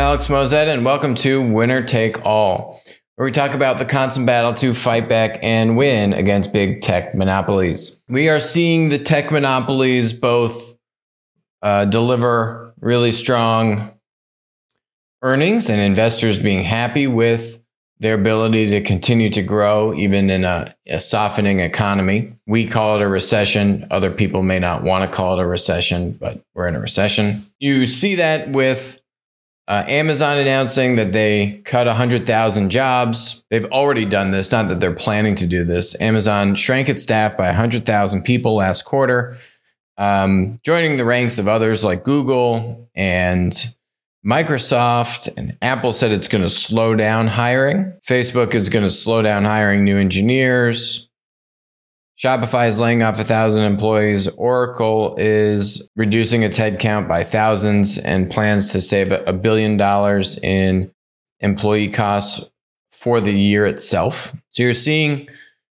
Alex Moazed, and welcome to Winner Take All, where we talk about the constant battle to fight back and win against big tech monopolies. We are seeing the tech monopolies both uh, deliver really strong earnings and investors being happy with their ability to continue to grow even in a, a, softening economy. We call it a recession. Other people may not want to call it a recession, but we're in a recession. You see that with uh, Amazon announcing that they cut 100,000 jobs. They've already done this, not that they're planning to do this. Amazon shrank its staff by 100,000 people last quarter, um, joining the ranks of others like Google and Microsoft and Apple said it's going to slow down hiring. Facebook is going to slow down hiring new engineers. Shopify is laying off a thousand employees. Oracle is reducing its headcount by thousands and plans to save a billion dollars in employee costs for the year itself. So you're seeing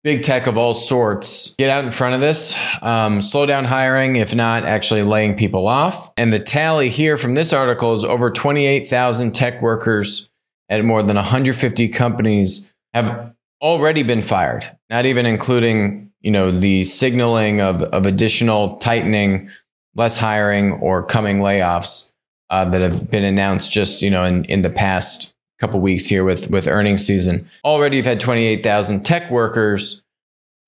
big tech of all sorts get out in front of this, um, slow down hiring, if not actually laying people off. And the tally here from this article is over 28,000 tech workers at more than 150 companies have already been fired, not even including you know the signaling of, of additional tightening, less hiring, or coming layoffs uh, that have been announced just you know in, in the past couple weeks here with with earnings season. Already, you've had 28,000 tech workers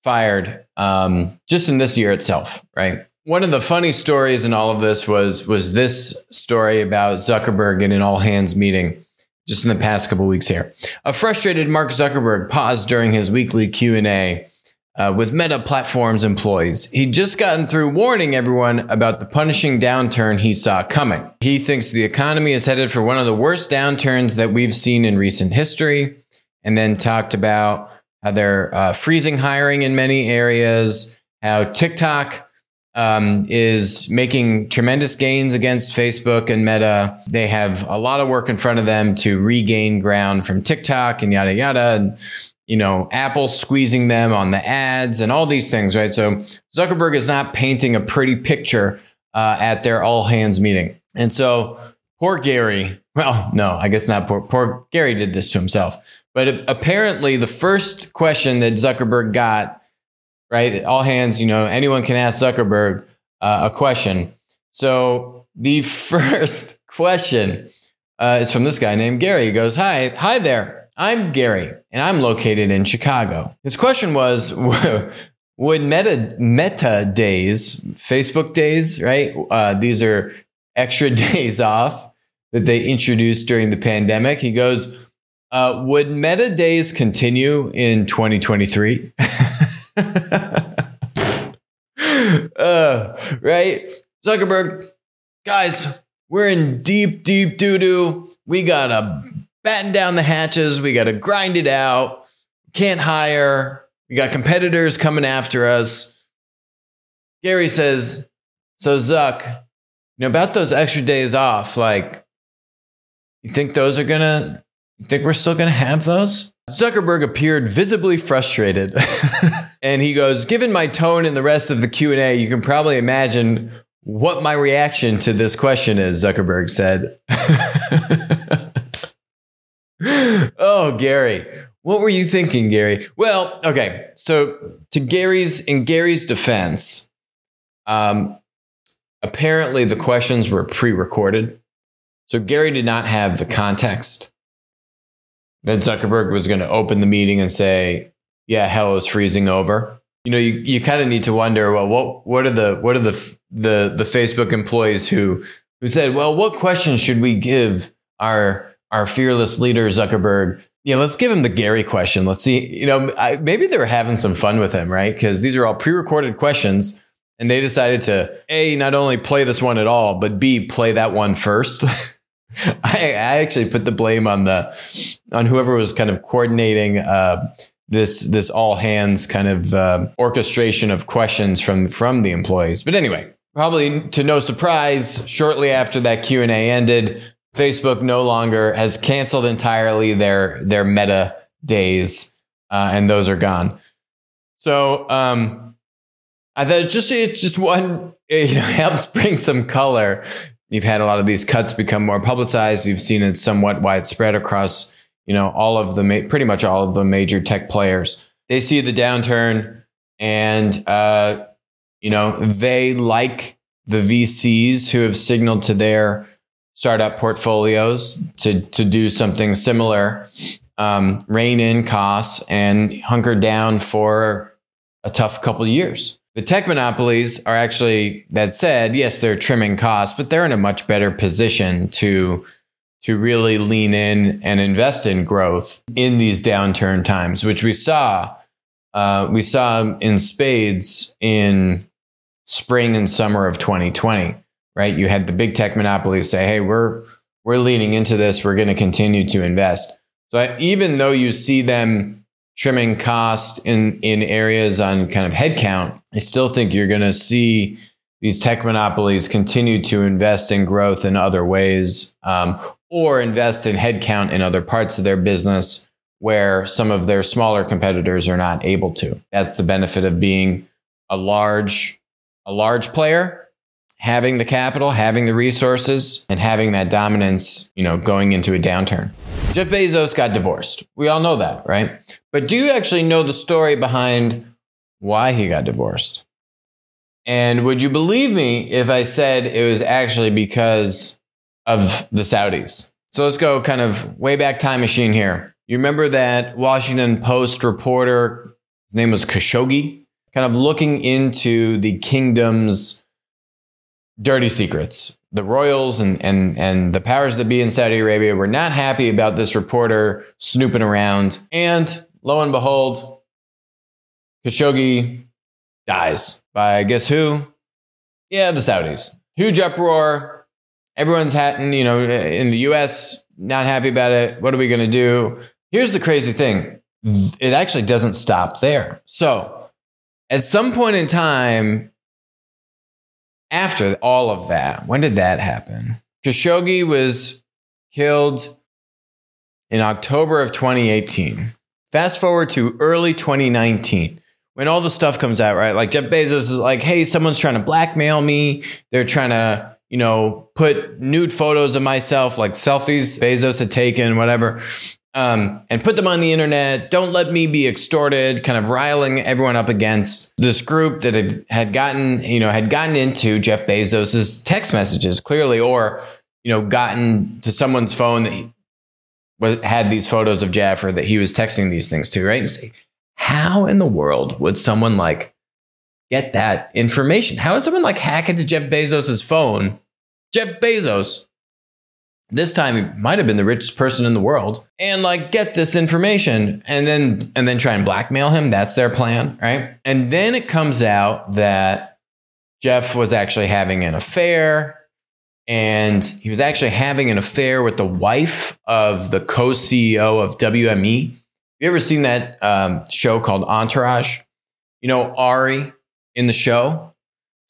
fired um, just in this year itself, right? One of the funny stories in all of this was was this story about Zuckerberg in an all hands meeting just in the past couple weeks here. A frustrated Mark Zuckerberg paused during his weekly Q and A uh, with Meta Platforms employees. He'd just gotten through warning everyone about the punishing downturn he saw coming. He thinks the economy is headed for one of the worst downturns that we've seen in recent history, and then talked about how they're uh, freezing hiring in many areas, how TikTok um, is making tremendous gains against Facebook and Meta. They have a lot of work in front of them to regain ground from TikTok and yada yada. And you know, Apple squeezing them on the ads and all these things, right? So Zuckerberg is not painting a pretty picture uh, at their all hands meeting. And so poor Gary, well, no, I guess not poor, poor Gary did this to himself. But apparently, the first question that Zuckerberg got, right, all hands, you know, anyone can ask Zuckerberg uh, a question. So the first question uh, is from this guy named Gary. He goes, Hi, hi there. I'm Gary, and I'm located in Chicago. His question was Would Meta, Meta days, Facebook days, right? Uh, these are extra days off that they introduced during the pandemic. He goes, uh, Would Meta days continue in 2023? uh, right? Zuckerberg, guys, we're in deep, deep doo doo. We got a batten down the hatches. We got to grind it out. Can't hire. We got competitors coming after us. Gary says, So, Zuck, you know, about those extra days off, like, you think those are gonna, you think we're still gonna have those? Zuckerberg appeared visibly frustrated. and he goes, given my tone and the rest of the Q&A, you can probably imagine what my reaction to this question is, Zuckerberg said. oh, Gary. What were you thinking, Gary? Well, okay. So to Gary's in Gary's defense, um, apparently the questions were pre-recorded. So Gary did not have the context. Then Zuckerberg was going to open the meeting and say, "Yeah, hell is freezing over." You know, you, you kind of need to wonder, well, what what are the what are the the the Facebook employees who who said, "Well, what questions should we give our our fearless leader Zuckerberg. Yeah, let's give him the Gary question. Let's see. You know, I, maybe they were having some fun with him, right? Because these are all pre-recorded questions, and they decided to a not only play this one at all, but b play that one first. I, I, actually put the blame on the on whoever was kind of coordinating uh, this this all hands kind of uh, orchestration of questions from from the employees. But anyway, probably to no surprise, shortly after that Q and A ended, Facebook no longer has canceled entirely their their meta days, uh, and those are gone. So um, I thought just it's just one it helps bring some color. you've had a lot of these cuts become more publicized. You've seen it somewhat widespread across, you know, all of the ma- pretty much all of the major tech players. They see the downturn, and uh, you know they like the VCs who have signaled to their startup portfolios to to do something similar, um, rein in costs and hunker down for a tough couple of years. The tech monopolies are actually that said, yes, they're trimming costs, but they're in a much better position to to really lean in and invest in growth in these downturn times, which we saw. Uh, we saw in spades in spring and summer of 2020. Right, you had the big tech monopolies say, "Hey, we're we're leaning into this. We're going to continue to invest." So even though you see them trimming cost in in areas on kind of headcount, I still think you're going to see these tech monopolies continue to invest in growth in other ways, um, or invest in headcount in other parts of their business where some of their smaller competitors are not able to. That's the benefit of being a large a large player having the capital, having the resources, and having that dominance, you know, going into a downturn. Jeff Bezos got divorced. We all know that, right? But do you actually know the story behind why he got divorced? And would you believe me if I said it was actually because of the Saudis? So let's go kind of way back time machine here. You remember that Washington Post reporter, his name was Khashoggi, kind of looking into the kingdom's dirty secrets. The royals and, and, and the powers that be in Saudi Arabia were not happy about this reporter snooping around. And lo and behold, Khashoggi dies by guess who? Yeah, the Saudis. Huge uproar. Everyone's hatting, you know, in the US, not happy about it. What are we going to do? Here's the crazy thing it actually doesn't stop there. So, at some point in time, after all of that, when did that happen? Khashoggi was killed in October of 2018. Fast forward to early 2019 when all the stuff comes out, right? Like Jeff Bezos is like, hey, someone's trying to blackmail me. They're trying to, you know, put nude photos of myself, like selfies Bezos had taken, whatever um, and put them on the internet. Don't let me be extorted, kind of riling everyone up against this group that had, had gotten, you know, had gotten into Jeff Bezos's text messages clearly, or, you know, gotten to someone's phone that was, had these photos of Jeff or that he was texting these things to, right? And how in the world would someone like get that information? How would someone like hack into Jeff Bezos's phone? Jeff Bezos this time he might have been the richest person in the world. And like get this information. And then and then try and blackmail him. That's their plan right? And then it comes out that jeff was actually having an affair. And he was actually having an affair with the wife of the co-ceo of wme you ever seen that um, show called entourage? You know ari in the show?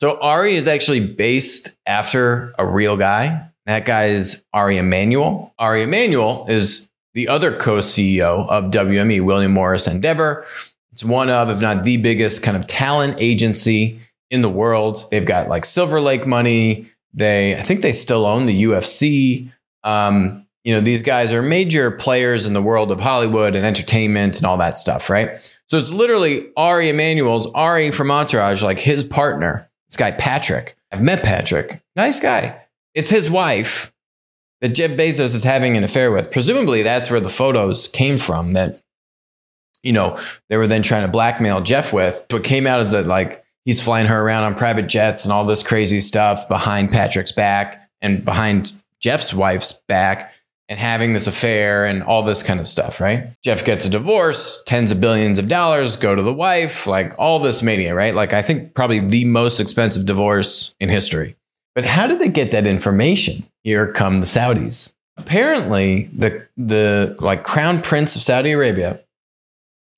So ari is actually based after a real guy that guy is Ari Emanuel. Ari Emanuel is the other co-CEO of WME, William Morris Endeavor. It's one of, if not the biggest kind of talent agency in the world. They've got like Silver Lake money. They, I think they still own the UFC. Um, you know, these guys are major players in the world of Hollywood and entertainment and all that stuff, right? So it's literally Ari Emanuel's Ari from Entourage, like his partner, this guy Patrick. I've met Patrick, nice guy. It's his wife that Jeff Bezos is having an affair with. Presumably, that's where the photos came from that, you know, they were then trying to blackmail Jeff with. What came out is that, like, he's flying her around on private jets and all this crazy stuff behind Patrick's back and behind Jeff's wife's back and having this affair and all this kind of stuff, right? Jeff gets a divorce, tens of billions of dollars go to the wife, like all this mania, right? Like, I think probably the most expensive divorce in history. But how did they get that information? Here come the Saudis. Apparently, the the like crown prince of Saudi Arabia,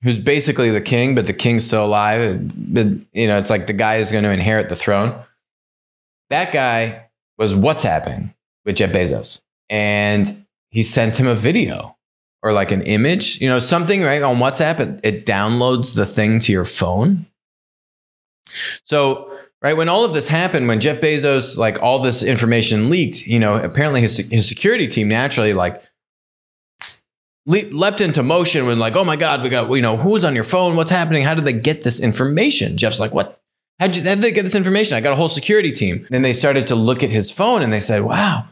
who's basically the king, but the king's still alive. But you know, it's like the guy who's going to inherit the throne. That guy was WhatsApping with Jeff Bezos, and he sent him a video or like an image, you know, something right on WhatsApp. It, it downloads the thing to your phone. So right? When all of this happened, when Jeff Bezos, like all this information leaked, you know, apparently his, his security team naturally like le- leapt into motion when like, oh my God, we got, you know, who's on your phone? What's happening? How did they get this information? Jeff's like, what? How'd, how did they get this information? I got a whole security team. Then they started to look at his phone and they said, wow,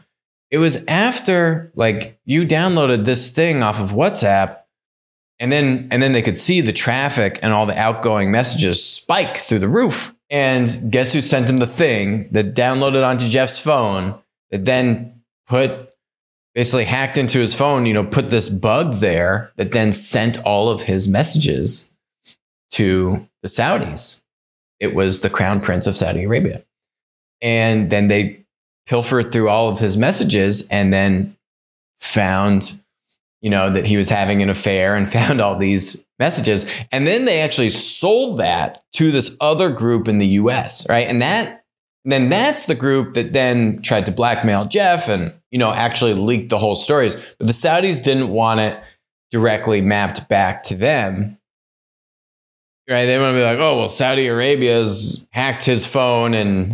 it was after like you downloaded this thing off of WhatsApp and then and then they could see the traffic and all the outgoing messages spike through the roof. And guess who sent him the thing that downloaded onto Jeff's phone that then put basically hacked into his phone, you know, put this bug there that then sent all of his messages to the Saudis. It was the crown prince of Saudi Arabia. And then they pilfered through all of his messages and then found, you know, that he was having an affair and found all these messages. And then they actually sold that to this other group in the US, right? And that, then that's the group that then tried to blackmail Jeff and, you know, actually leaked the whole stories. But the Saudis didn't want it directly mapped back to them right? They want to be like, oh, well, Saudi Arabia's hacked his phone and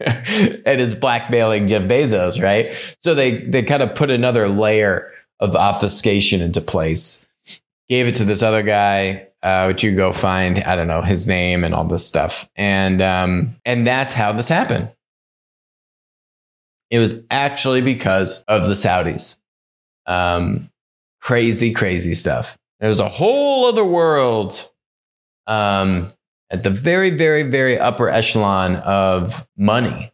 and is blackmailing Jeff Bezos, right? So they they kind of put another layer of obfuscation into place. Gave it to this other guy, uh, which you go find. I don't know his name and all this stuff, and um, and that's how this happened. It was actually because of the Saudis. Um, crazy, crazy stuff. There's a whole other world um, at the very, very, very upper echelon of money.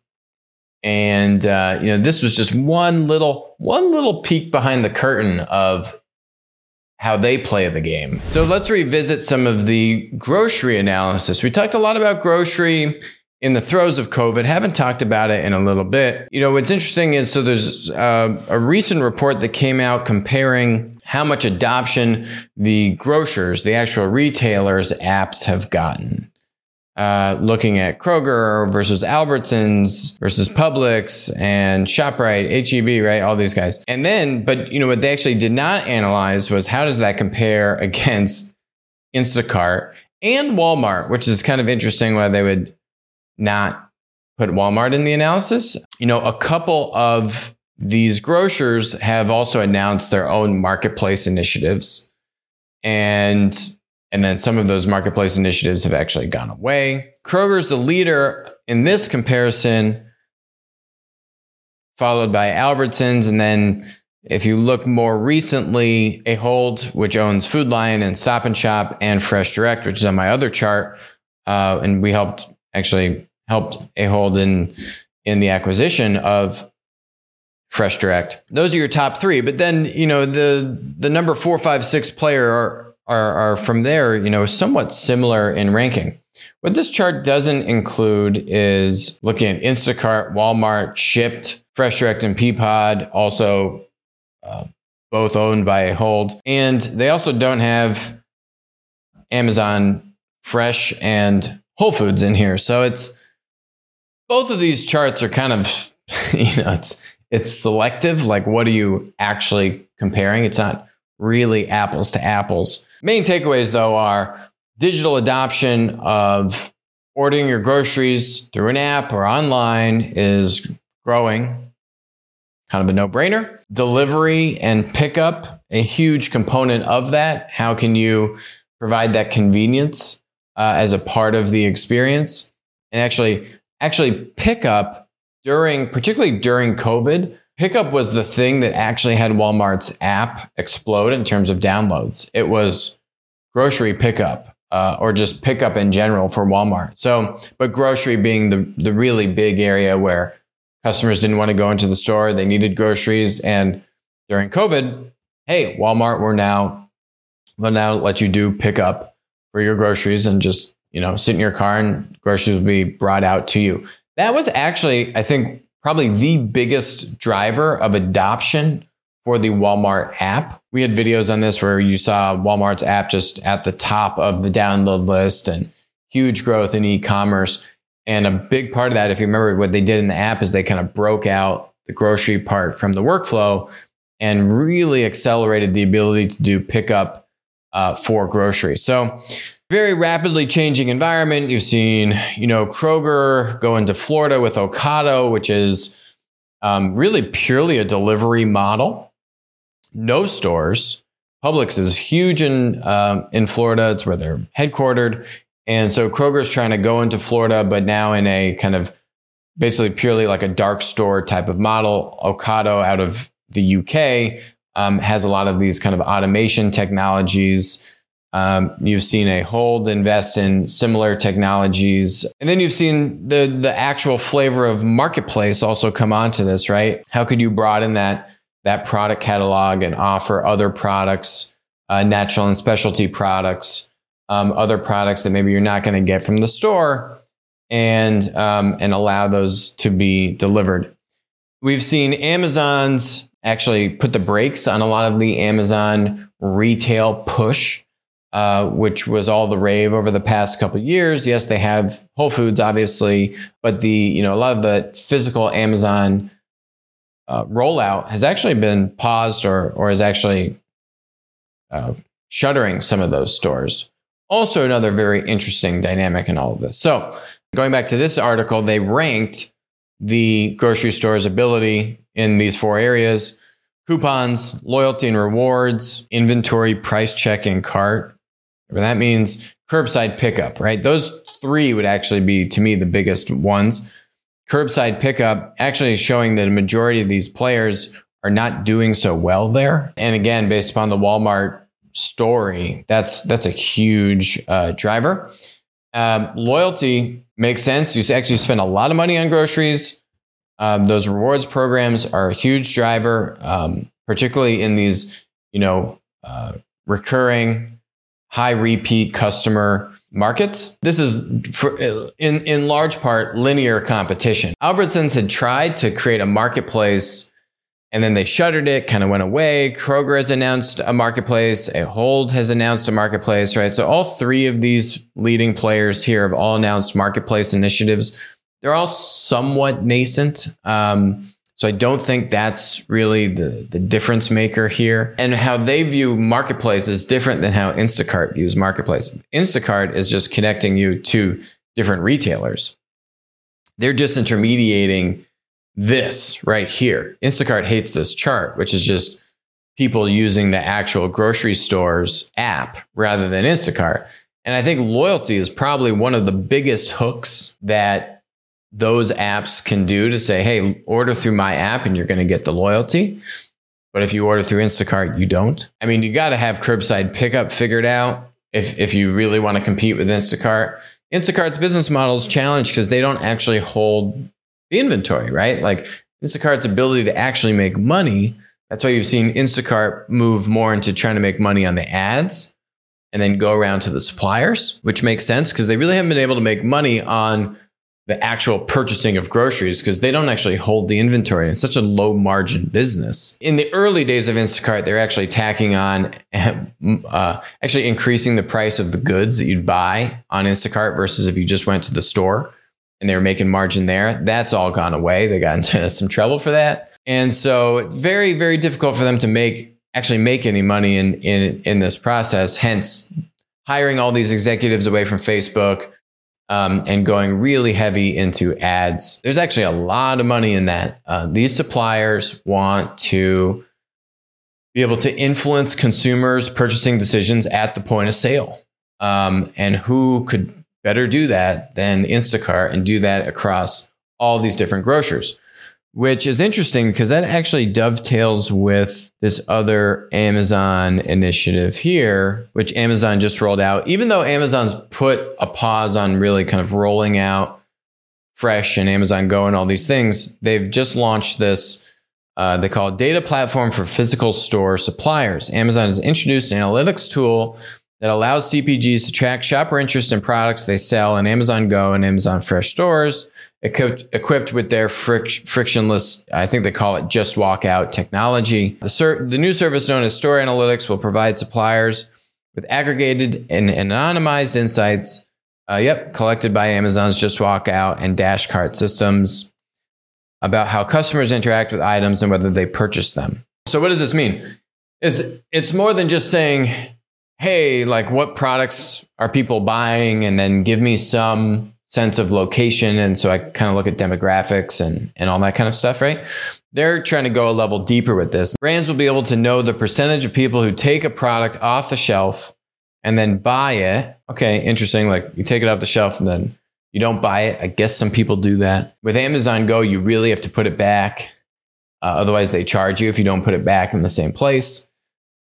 And uh, you know, this was just one little, one little peek behind the curtain of how they play the game. So let's revisit some of the grocery analysis. We talked a lot about grocery in the throes of COVID. Haven't talked about it in a little bit. You know, what's interesting is so there's uh, a recent report that came out comparing how much adoption the grocers, the actual retailers' apps have gotten. Uh, looking at Kroger versus Albertsons versus Publix and ShopRite, HEB, right? All these guys. And then, but you know, what they actually did not analyze was how does that compare against Instacart and Walmart, which is kind of interesting why they would not put Walmart in the analysis. You know, a couple of these grocers have also announced their own marketplace initiatives. And and then some of those marketplace initiatives have actually gone away. Kroger's the leader in this comparison, followed by Albertsons. And then if you look more recently, Ahold, which owns Food Lion and Stop and Shop and Fresh Direct, which is on my other chart. Uh, and we helped actually helped Ahold in in the acquisition of Fresh Direct. Those are your top three. But then, you know, the the number four, five, six player are, are, are from there, you know, somewhat similar in ranking. What this chart doesn't include is looking at Instacart, Walmart, Shipt, Fresh Direct, and Peapod, also uh, both owned by Hold. And they also don't have Amazon Fresh and Whole Foods in here. So it's both of these charts are kind of, you know, it's it's selective. Like, what are you actually comparing? It's not really apples to apples. Main takeaways, though, are digital adoption of ordering your groceries through an app or online is growing. Kind of a no brainer. Delivery and pickup, a huge component of that. How can you provide that convenience uh, as a part of the experience? And actually, actually pickup during, particularly during COVID, pickup was the thing that actually had Walmart's app explode in terms of downloads. It was grocery pickup. Uh, or just pickup in general for Walmart. So, but grocery being the, the really big area where customers didn't want to go into the store, they needed groceries. And during COVID, hey, Walmart, we're now, will now let you do pickup for your groceries and just you know, sit in your car and groceries will be brought out to you. That was actually, I think, probably the biggest driver of adoption for the Walmart app. We had videos on this where you saw Walmart's app just at the top of the download list and huge growth in e-commerce. And a big part of that, if you remember what they did in the app, is they kind of broke out the grocery part from the workflow and really accelerated the ability to do pickup uh, for groceries. So very rapidly changing environment. You've seen, you know, Kroger go into Florida with Ocado, which is um, really purely a delivery model. No stores. Publix is huge in um, in Florida. It's where they're headquartered, and so Kroger's trying to go into Florida, but now in a kind of basically purely like a dark store type of model. Ocado out of the UK um, has a lot of these kind of automation technologies. Um, you've seen Ahold invest in similar technologies, and then you've seen the the actual flavor of marketplace also come onto this, right? How could you broaden that that product catalog and offer other products, uh, natural and specialty products, um, other products that maybe you're not going to get from the store, and um, and allow those to be delivered. We've seen Amazon's actually put the brakes on a lot of the Amazon retail push uh, which was all the rave over the past couple years. Yes, they have Whole Foods, obviously, but the you know a lot of the physical Amazon uh, rollout has actually been paused or or is actually uh, shuttering some of those stores. Also, another very interesting dynamic in all of this. So, going back to this article, they ranked the grocery store's ability in these four areas coupons, loyalty and rewards, inventory, price check, and cart. That means curbside pickup, right? Those three would actually be, to me, the biggest ones. Curbside pickup actually showing that a majority of these players are not doing so well there. And again, based upon the Walmart story, that's that's a huge uh, driver. Um, loyalty makes sense. You actually spend a lot of money on groceries. Um, those rewards programs are a huge driver, um, particularly in these, you know, uh, recurring high repeat customer markets. This is for, in, in large part linear competition. Albertsons had tried to create a marketplace and then they shuttered it, kind of went away. Kroger has announced a marketplace. Ahold has announced a marketplace, right? So all three of these leading players here have all announced marketplace initiatives. They're all somewhat nascent. Um, so I don't think that's really the, the difference maker here. And how they view marketplace is different than how Instacart views marketplace. Instacart is just connecting you to different retailers. They're disintermediating this right here. Instacart hates this chart, which is just people using the actual grocery store's app rather than Instacart. And I think loyalty is probably one of the biggest hooks that those apps can do to say, hey, order through my app and you're going to get the loyalty. But if you order through Instacart, you don't. I mean, you got to have curbside pickup figured out if, if you really want to compete with Instacart. Instacart's business model is challenged because they don't actually hold the inventory, right? Like Instacart's ability to actually make money. That's why you've seen Instacart move more into trying to make money on the ads and then go around to the suppliers, which makes sense because they really haven't been able to make money on the actual purchasing of groceries because they don't actually hold the inventory. It's such a low margin business. In the early days of Instacart, they're actually tacking on, uh, actually increasing the price of the goods that you'd buy on Instacart versus if you just went to the store and they were making margin there. That's all gone away. They got into some trouble for that. And so it's very, very difficult for them to make actually make any money in, in, in this process. Hence, hiring all these executives away from Facebook um, and going really heavy into ads. There's actually a lot of money in that. Uh, these suppliers want to be able to influence consumers' purchasing decisions at the point of sale. Um, and who could better do that than Instacart and do that across all these different grocers? Which is interesting because that actually dovetails with this other Amazon initiative here, which Amazon just rolled out. Even though Amazon's put a pause on really kind of rolling out Fresh and Amazon Go and all these things, they've just launched this. Uh, they call it Data Platform for Physical Store Suppliers. Amazon has introduced an analytics tool that allows CPGs to track shopper interest in products they sell in Amazon Go and Amazon Fresh stores equipped, equipped with their fric- frictionless, I think they call it just walk out technology. The, ser- the new service known as Store Analytics will provide suppliers with aggregated and anonymized insights, uh, yep, collected by Amazon's Just Walk Out and Dash Cart systems about how customers interact with items and whether they purchase them. So what does this mean? It's it's more than just saying, hey, like what products are people buying? And then give me some sense of location. And so I kind of look at demographics and, and all that kind of stuff, right? They're trying to go a level deeper with this. Brands will be able to know the percentage of people who take a product off the shelf and then buy it. Okay, interesting. Like you take it off the shelf and then you don't buy it. I guess some people do that. With Amazon Go, you really have to put it back. Uh, otherwise, they charge you if you don't put it back in the same place,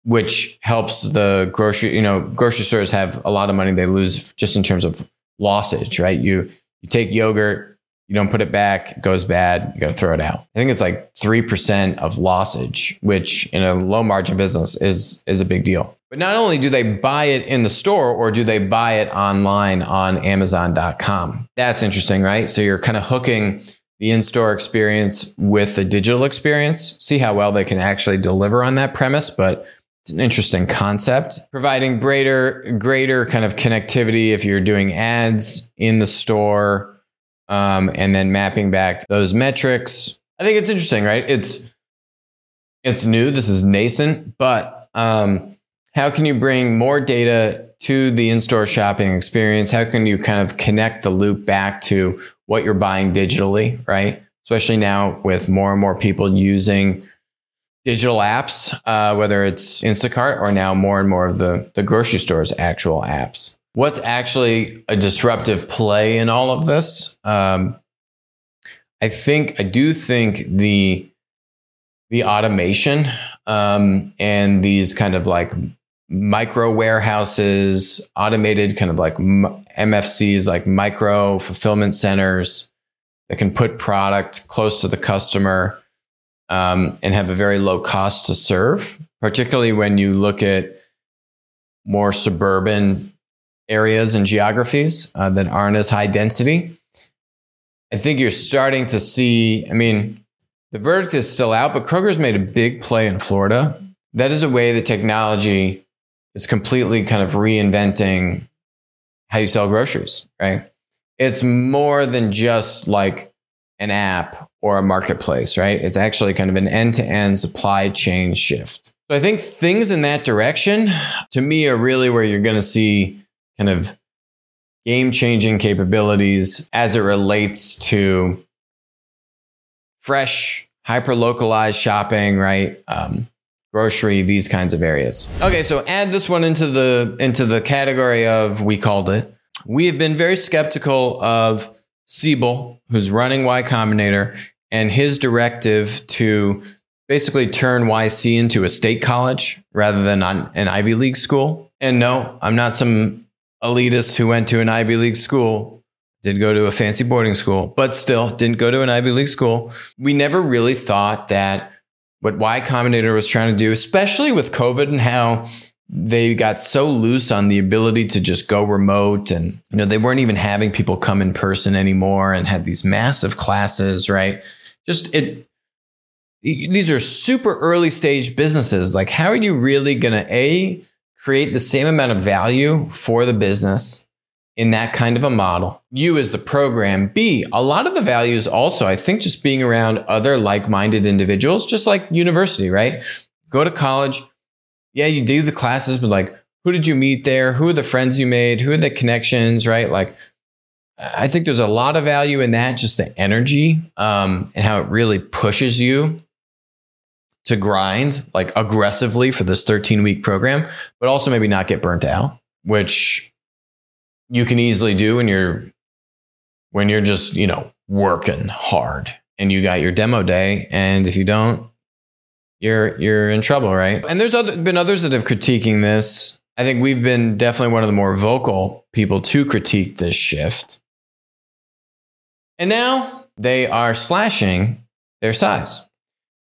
which helps the grocery. You know, grocery stores have a lot of money they lose just in terms of lossage, right? You you take yogurt, you don't put it back, it goes bad, you got to throw it out. I think it's like 3% of lossage, which in a low margin business is is a big deal. But not only do they buy it in the store or do they buy it online on amazon.com. That's interesting, right? So you're kind of hooking the in-store experience with the digital experience. See how well they can actually deliver on that premise, but it's an interesting concept, providing greater greater kind of connectivity if you're doing ads in the store, um, and then mapping back those metrics. I think it's interesting, right? It's it's new. This is nascent, but um, how can you bring more data to the in-store shopping experience? How can you kind of connect the loop back to what you're buying digitally, right? Especially now with more and more people using digital apps, uh, whether it's Instacart or now more and more of the, the grocery store's actual apps. What's actually a disruptive play in all of this? Um, I think I do think the the automation um, and these kind of like micro warehouses, automated kind of like MFCs, like micro fulfillment centers that can put product close to the customer um, and have a very low cost to serve, particularly when you look at more suburban areas and geographies uh, that aren't as high density. I think you're starting to see, I mean, the verdict is still out, but Kroger's made a big play in Florida. That is a way the technology is completely kind of reinventing how you sell groceries, right? It's more than just like an app or a marketplace, right? It's actually kind of an end to end supply chain shift. So I think things in that direction to me are really where you're going to see kind of game changing capabilities as it relates to fresh, hyper localized shopping, right? Um, grocery, these kinds of areas. Okay, so add this one into the into the category of we called it. We have been very skeptical of Seibel, who's running Y Combinator, and his directive to basically turn YC into a state college rather than an Ivy League school. And no, I'm not some elitist who went to an Ivy League school, did go to a fancy boarding school, but still didn't go to an Ivy League school. We never really thought that what Y Combinator was trying to do, especially with COVID and how they got so loose on the ability to just go remote and you know they weren't even having people come in person anymore and had these massive classes right? Just it these are super early stage businesses. Like how are you really going to a create the same amount of value for the business in that kind of a model? You as the program. B a lot of the values also i think just being around other like-minded individuals just like university right? Go to college yeah, you do the classes, but like, who did you meet there? Who are the friends you made? Who are the connections, right? Like, I think there's a lot of value in that, just the energy um, and how it really pushes you to grind like aggressively for this 13 week program, but also maybe not get burnt out, which you can easily do when you're when you're just you know working hard and you got your demo day, and if you don't, you're you're in trouble, right? And there's other, been others that have critiquing this. I think we've been definitely one of the more vocal people to critique this shift. And now they are slashing their size.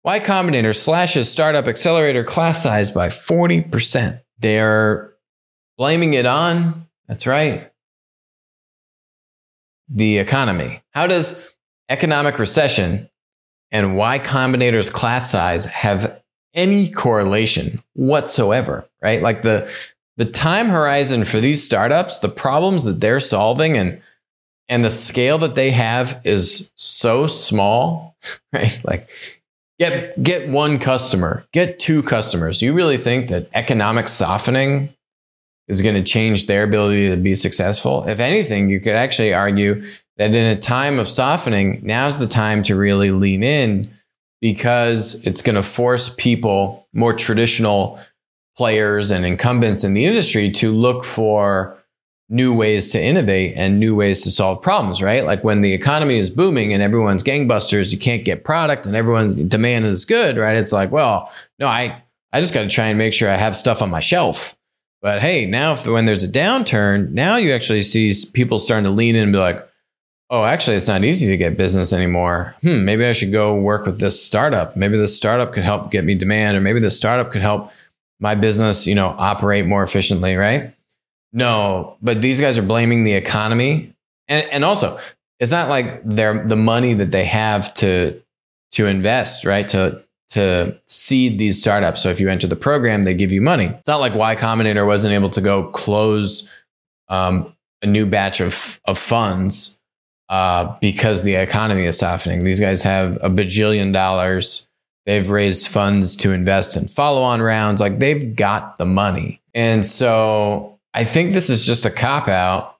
Y Combinator slashes startup accelerator class size by 40%. They are blaming it on, that's right, the economy. How does economic recession and Y Combinator's class size have any correlation whatsoever, right? Like the the time horizon for these startups, the problems that they're solving and and the scale that they have is so small, right? Like get get one customer, get two customers. Do you really think that economic softening is going to change their ability to be successful. If anything, you could actually argue that in a time of softening, now's the time to really lean in because it's going to force people, more traditional players and incumbents in the industry, to look for new ways to innovate and new ways to solve problems, right? Like when the economy is booming and everyone's gangbusters, you can't get product and everyone demand is good, right? It's like, well, no, I I just got to try and make sure I have stuff on my shelf. But hey, now if, when there's a downturn, now you actually see people starting to lean in and be like, oh, actually, it's not easy to get business anymore. Hmm, maybe I should go work with this startup. Maybe this startup could help get me demand, or maybe this startup could help my business, you know, operate more efficiently, right? No, but these guys are blaming the economy. And and also, it's not like they're the money that they have to to invest, right? To to seed these startups. So if you enter the program, they give you money. It's not like Y Combinator wasn't able to go close um, a new batch of of funds uh, because the economy is softening. These guys have a bajillion dollars. They've raised funds to invest in follow on rounds. Like they've got the money. And so I think this is just a cop out.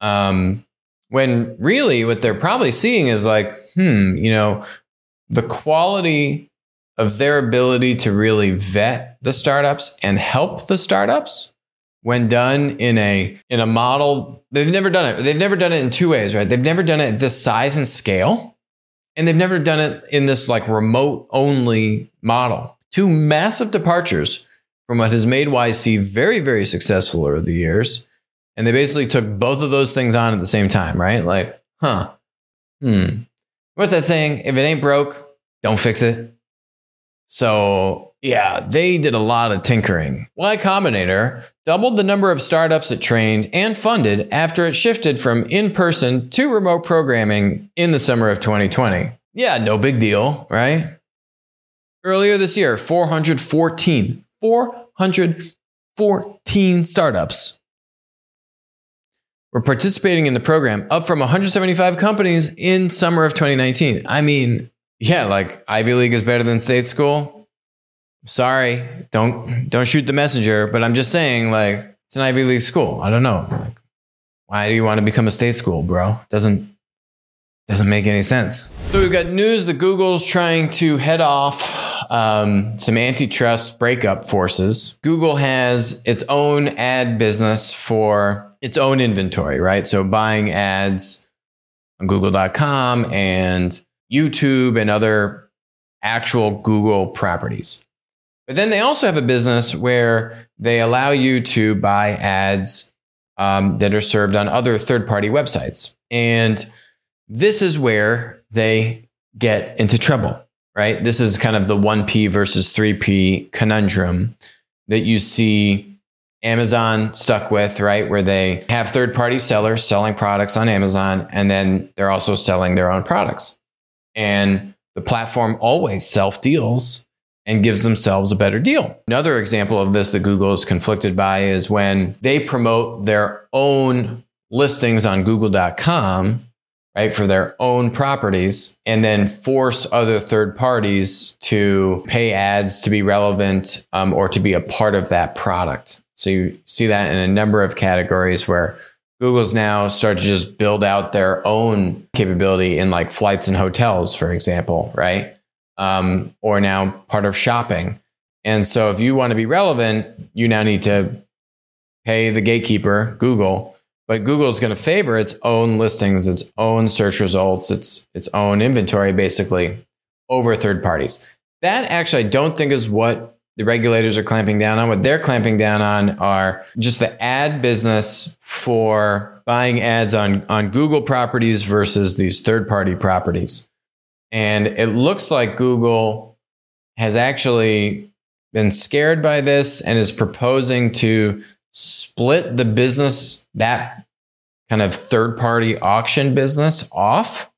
Um, when really what they're probably seeing is like, hmm, you know, the quality of their ability to really vet the startups and help the startups when done in a in a model they've never done it they've never done it in two ways right they've never done it at this size and scale and they've never done it in this like remote only model two massive departures from what has made YC very, very successful over the years. And they basically took both of those things on at the same time, right? Like, huh, hmm. What's that saying? If it ain't broke, don't fix it. So, yeah, they did a lot of tinkering. Y Combinator doubled the number of startups it trained and funded after it shifted from in person to remote programming in the summer of 2020. Yeah, no big deal, right? Earlier this year, 414 414 startups were participating in the program, up from 175 companies in summer of 2019. I mean, yeah, like Ivy League is better than state school. Sorry, don't don't shoot the messenger, but I'm just saying, like, it's an Ivy League school. I don't know. Like, why do you want to become a state school, bro? Doesn't doesn't make any sense. So we've got news that Google's trying to head off um, some antitrust breakup forces. Google has its own ad business for its own inventory, right? So buying ads on Google.com and YouTube and other actual Google properties. But then they also have a business where they allow you to buy ads um, that are served on other third party websites. And this is where they get into trouble, right? This is kind of the 1P versus 3P conundrum that you see Amazon stuck with, right? Where they have third party sellers selling products on Amazon and then they're also selling their own products. And the platform always self deals and gives themselves a better deal. Another example of this that Google is conflicted by is when they promote their own listings on google.com right, for their own properties and then force other third parties to pay ads to be relevant um, or to be a part of that product. So you see that in a number of categories where Google's now started to just build out their own capability in like flights and hotels, for example, right? Um, or now part of shopping. And so if you want to be relevant, you now need to pay the gatekeeper, Google, but Google is going to favor its own listings, its own search results, its its own inventory, basically, over third parties. That actually, I don't think is what the regulators are clamping down on. What they're clamping down on are just the ad business for buying ads on on Google properties versus these third party properties. And it looks like Google has actually been scared by this and is proposing to split the business, that kind of third party auction business off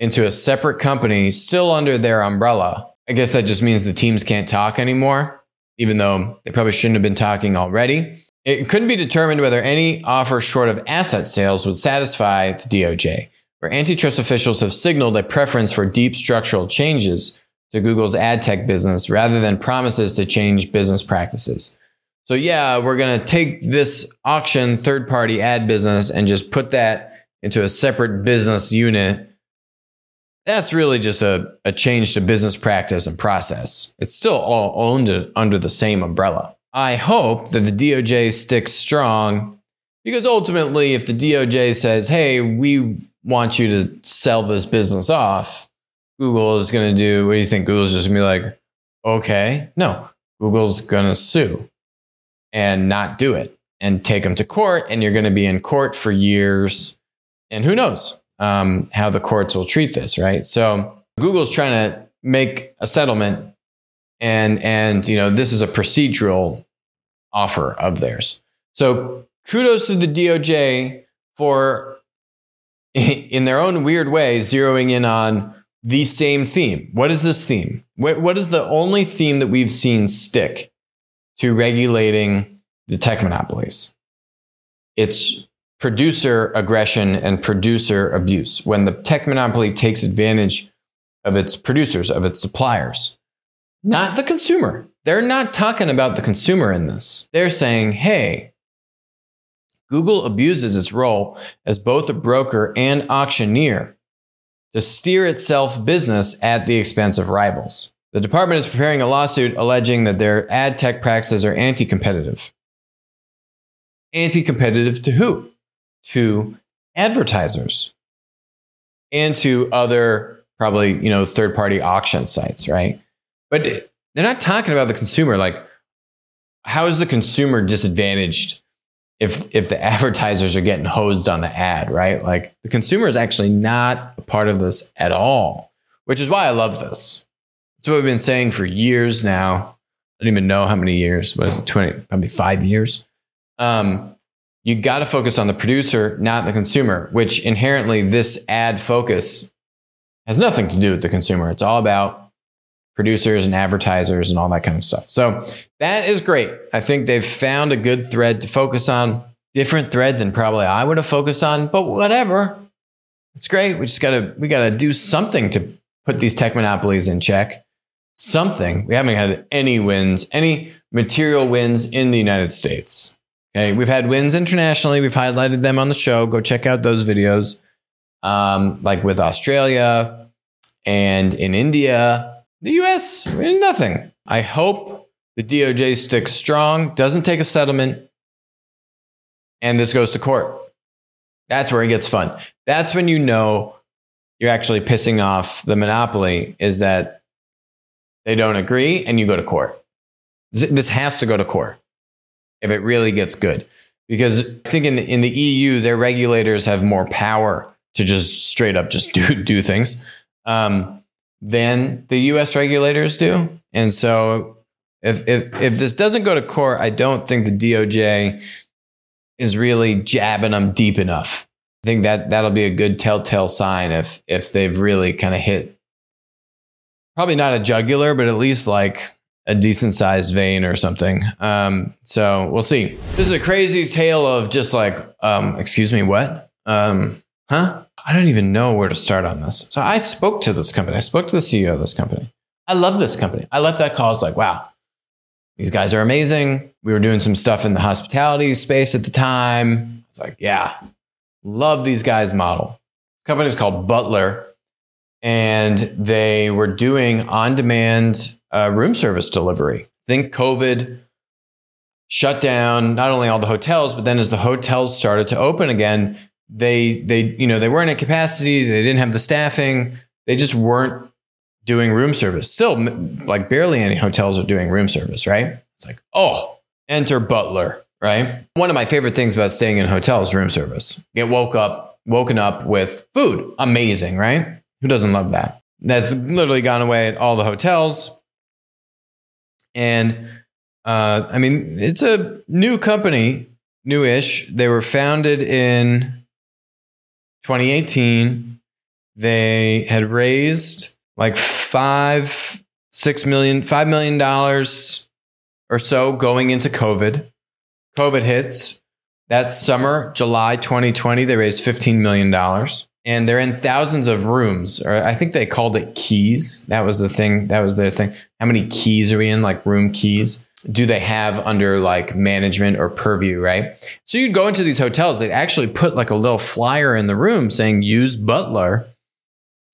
into a separate company still under their umbrella. I guess that just means the teams can't talk anymore, even though they probably shouldn't have been talking already. It couldn't be determined whether any offer short of asset sales would satisfy the DOJ, where antitrust officials have signaled a preference for deep structural changes to Google's ad tech business rather than promises to change business practices. So, yeah, we're going to take this auction third party ad business and just put that into a separate business unit. That's really just a, a change to business practice and process. It's still all owned under the same umbrella. I hope that the DOJ sticks strong because ultimately, if the DOJ says, hey, we want you to sell this business off, Google is going to do, what do you think? Google's just going to be like, okay. No, Google's going to sue and not do it and take them to court. And you're going to be in court for years. And who knows um, how the courts will treat this, right? So Google's trying to make a settlement and and you know this is a procedural offer of theirs. So kudos to the DOJ for in their own weird way zeroing in on the same theme. What is this theme? What, what is the only theme that we've seen stick to regulating the tech monopolies? It's producer aggression and producer abuse. When the tech monopoly takes advantage of its producers, of its suppliers, not the consumer. They're not talking about the consumer in this. They're saying, hey, Google abuses its role as both a broker and auctioneer to steer itself business at the expense of rivals. The department is preparing a lawsuit alleging that their ad tech practices are anti competitive. Anti competitive to who? To advertisers and to other probably, you know, third party auction sites, right? But they're not talking about the consumer. Like, how is the consumer disadvantaged if if the advertisers are getting hosed on the ad, right? Like the consumer is actually not a part of this at all, which is why I love this. It's what we've been saying for years now. I don't even know how many years. What is it? 20, probably five years. Um, you got to focus on the producer, not the consumer, which inherently this ad focus has nothing to do with the consumer. It's all about producers and advertisers and all that kind of stuff. So that is great. I think they've found a good thread to focus on. Different thread than probably I would have focused on, but whatever. It's great. We just gotta we gotta do something to put these tech monopolies in check. Something. We haven't had any wins, any material wins in the United States. Okay, we've had wins internationally. We've highlighted them on the show. Go check out those videos, um, like with Australia and in India the US, nothing. I hope the DOJ sticks strong, doesn't take a settlement, and this goes to court. That's where it gets fun. That's when you know you're actually pissing off the monopoly, is that they don't agree and you go to court. This has to go to court if it really gets good. Because I think in the, in the EU, their regulators have more power to just straight up just do, do things. Um, than the US regulators do. And so if, if, if this doesn't go to court, I don't think the DOJ is really jabbing them deep enough. I think that that'll be a good telltale sign if if they've really kind of hit probably not a jugular, but at least like a decent sized vein or something. Um, so we'll see. This is a crazy tale of just like, um, excuse me, what? Um, huh? I don't even know where to start on this. So I spoke to this company. I spoke to the CEO of this company. I love this company. I left that call. I was like, wow, these guys are amazing. We were doing some stuff in the hospitality space at the time. I was like, yeah, love these guys' model. The company is called Butler, and they were doing on demand uh, room service delivery. Think COVID shut down not only all the hotels, but then as the hotels started to open again, they they you know they weren't at capacity they didn't have the staffing they just weren't doing room service. Still like barely any hotels are doing room service right? It's like oh enter butler right? One of my favorite things about staying in hotels room service. Get woke up woken up with food. Amazing right? Who doesn't love that? That's literally gone away at all the hotels. And uh, i mean it's a new company newish. They were founded in 2018, they had raised like five, six million, five million dollars or so going into COVID. COVID hits. That summer, July 2020, they raised $15 million and they're in thousands of rooms, or I think they called it keys. That was the thing. That was their thing. How many keys are we in? Like room keys. Do they have under like management or purview, right? So you'd go into these hotels, they'd actually put like a little flyer in the room saying use Butler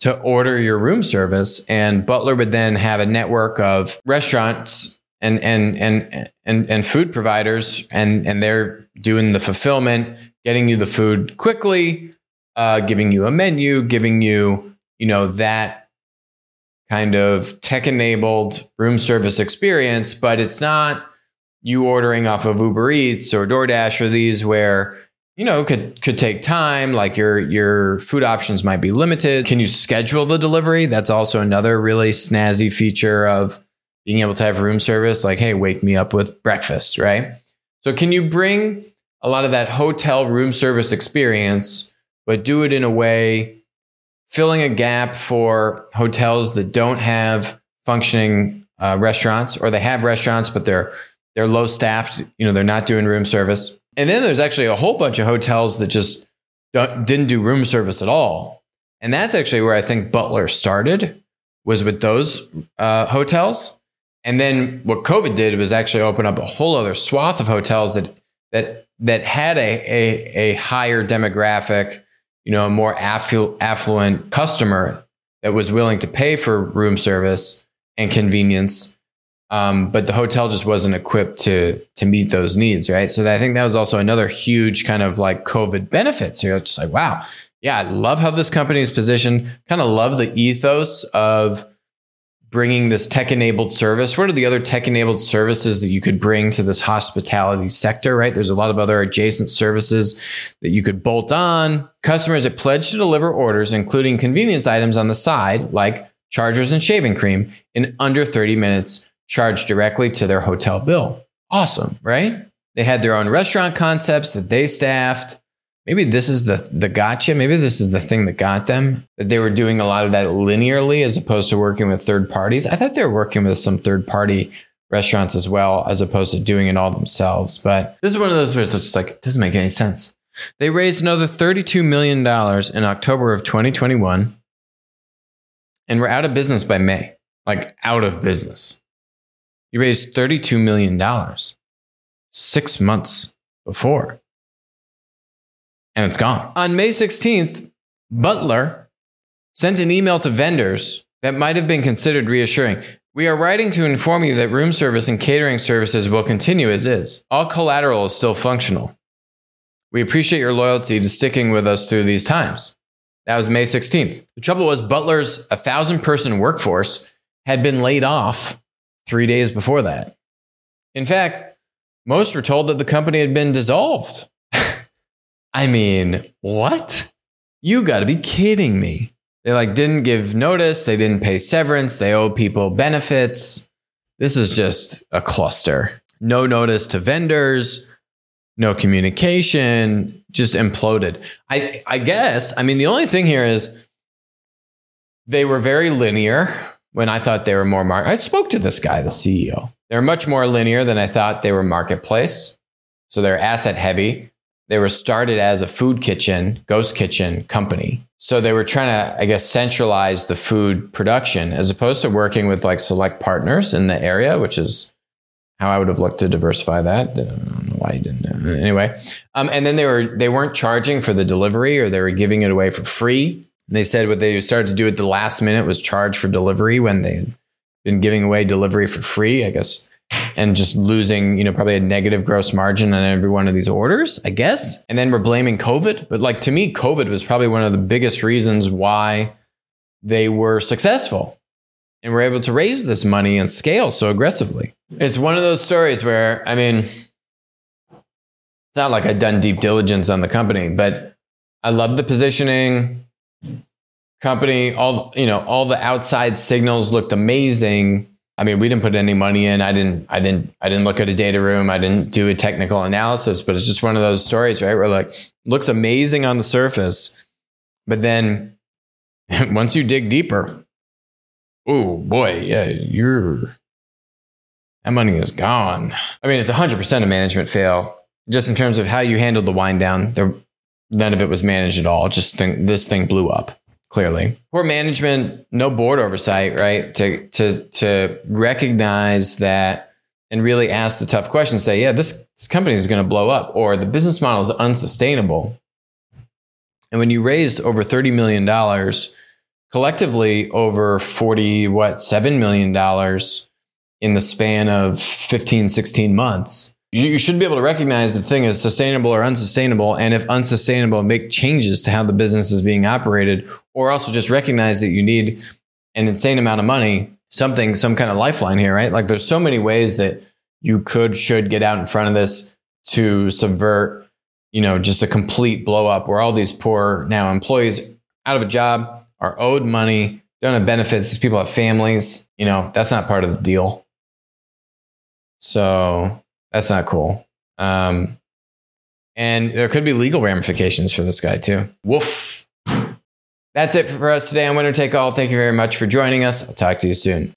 to order your room service. And Butler would then have a network of restaurants and and and and, and food providers and and they're doing the fulfillment, getting you the food quickly, uh, giving you a menu, giving you, you know, that kind of tech enabled room service experience, but it's not you ordering off of Uber Eats or DoorDash or these where you know could could take time like your your food options might be limited. Can you schedule the delivery? That's also another really snazzy feature of being able to have room service like hey wake me up with breakfast right? So can you bring a lot of that hotel room service experience but do it in a way filling a gap for hotels that don't have functioning uh, restaurants or they have restaurants but they're they're low staffed you know they're not doing room service. And then there's actually a whole bunch of hotels that just didn't do room service at all. And that's actually where i think butler started was with those uh, hotels. And then what covid did was actually open up a whole other swath of hotels that that that had a, a, a higher demographic you know, a more afflu- affluent customer that was willing to pay for room service and convenience. Um, but the hotel just wasn't equipped to to meet those needs, right? So I think that was also another huge kind of like COVID benefit. So you're just like, wow, yeah, I love how this company is positioned. Kind of love the ethos of bringing this tech enabled service? What are the other tech enabled services that you could bring to this hospitality sector, right? There's a lot of other adjacent services that you could bolt on. Customers that pledge to deliver orders, including convenience items on the side, like chargers and shaving cream, in under 30 minutes, charged directly to their hotel bill. Awesome, right? They had their own restaurant concepts that they staffed maybe this is the the gotcha. Maybe this is the thing that got them that they were doing a lot of that linearly as opposed to working with third parties. I thought they were working with some third party restaurants as well, as opposed to doing it all themselves. But this is one of those where it's just like it doesn't make any sense. They raised another $32 million in October of 2021 and were out of business by May. Like out of business. You raised $32 million six months before and it's gone. On May 16th, Butler sent an email to vendors that might have been considered reassuring. We are writing to inform you that room service and catering services will continue as is. All collateral is still functional. We appreciate your loyalty to sticking with us through these times. That was May 16th. The trouble was, Butler's 1,000 person workforce had been laid off three days before that. In fact, most were told that the company had been dissolved. I mean, what? You got to be kidding me. They like didn't give notice, they didn't pay severance, they owe people benefits. This is just a cluster. No notice to vendors, no communication, just imploded. I I guess, I mean the only thing here is they were very linear when I thought they were more market. I spoke to this guy, the CEO. They're much more linear than I thought they were marketplace. So they're asset heavy. They were started as a food kitchen, ghost kitchen company. So they were trying to, I guess, centralize the food production as opposed to working with like select partners in the area, which is how I would have looked to diversify that. I don't know why you didn't. Anyway, um, and then they were they weren't charging for the delivery, or they were giving it away for free. And they said what they started to do at the last minute was charge for delivery when they had been giving away delivery for free. I guess and just losing, you know, probably a negative gross margin on every one of these orders, I guess. And then we're blaming COVID. But like to me, COVID was probably one of the biggest reasons why they were successful and were able to raise this money and scale so aggressively. It's one of those stories where, I mean, it's not like I'd done deep diligence on the company, but I love the positioning. Company, all you know, all the outside signals looked amazing I mean, we didn't put any money in. I didn't, I didn't, I didn't look at a data room. I didn't do a technical analysis, but it's just one of those stories, right? Where like looks amazing on the surface, but then once you dig deeper, oh boy, yeah, you're that money is gone. I mean, it's hundred percent a management fail, just in terms of how you handled the wind down. There, none of it was managed at all. Just think, this thing blew up clearly. Poor management, no board oversight, right? To to to recognize that and really ask the tough questions. Say, yeah, this, this company is going to blow up, or the business model is unsustainable. And when you raised over $30 million, collectively over 40, what, $7 million in the span of 15, 16 months, you, you should be able to recognize the thing is sustainable or unsustainable. And if unsustainable, make changes to how the business is being operated, or also just recognize that you need an insane amount of money, something, some kind of lifeline here, right? Like there's so many ways that you could, should get out in front of this to subvert, you know, just a complete blow up where all these poor now employees out of a job are owed money, don't have benefits. These people have families, you know, that's not part of the deal. So that's not cool. Um, and there could be legal ramifications for this guy too. Woof. That's it for us today on Winner Take All. Thank you very much for joining us. I'll talk to you soon.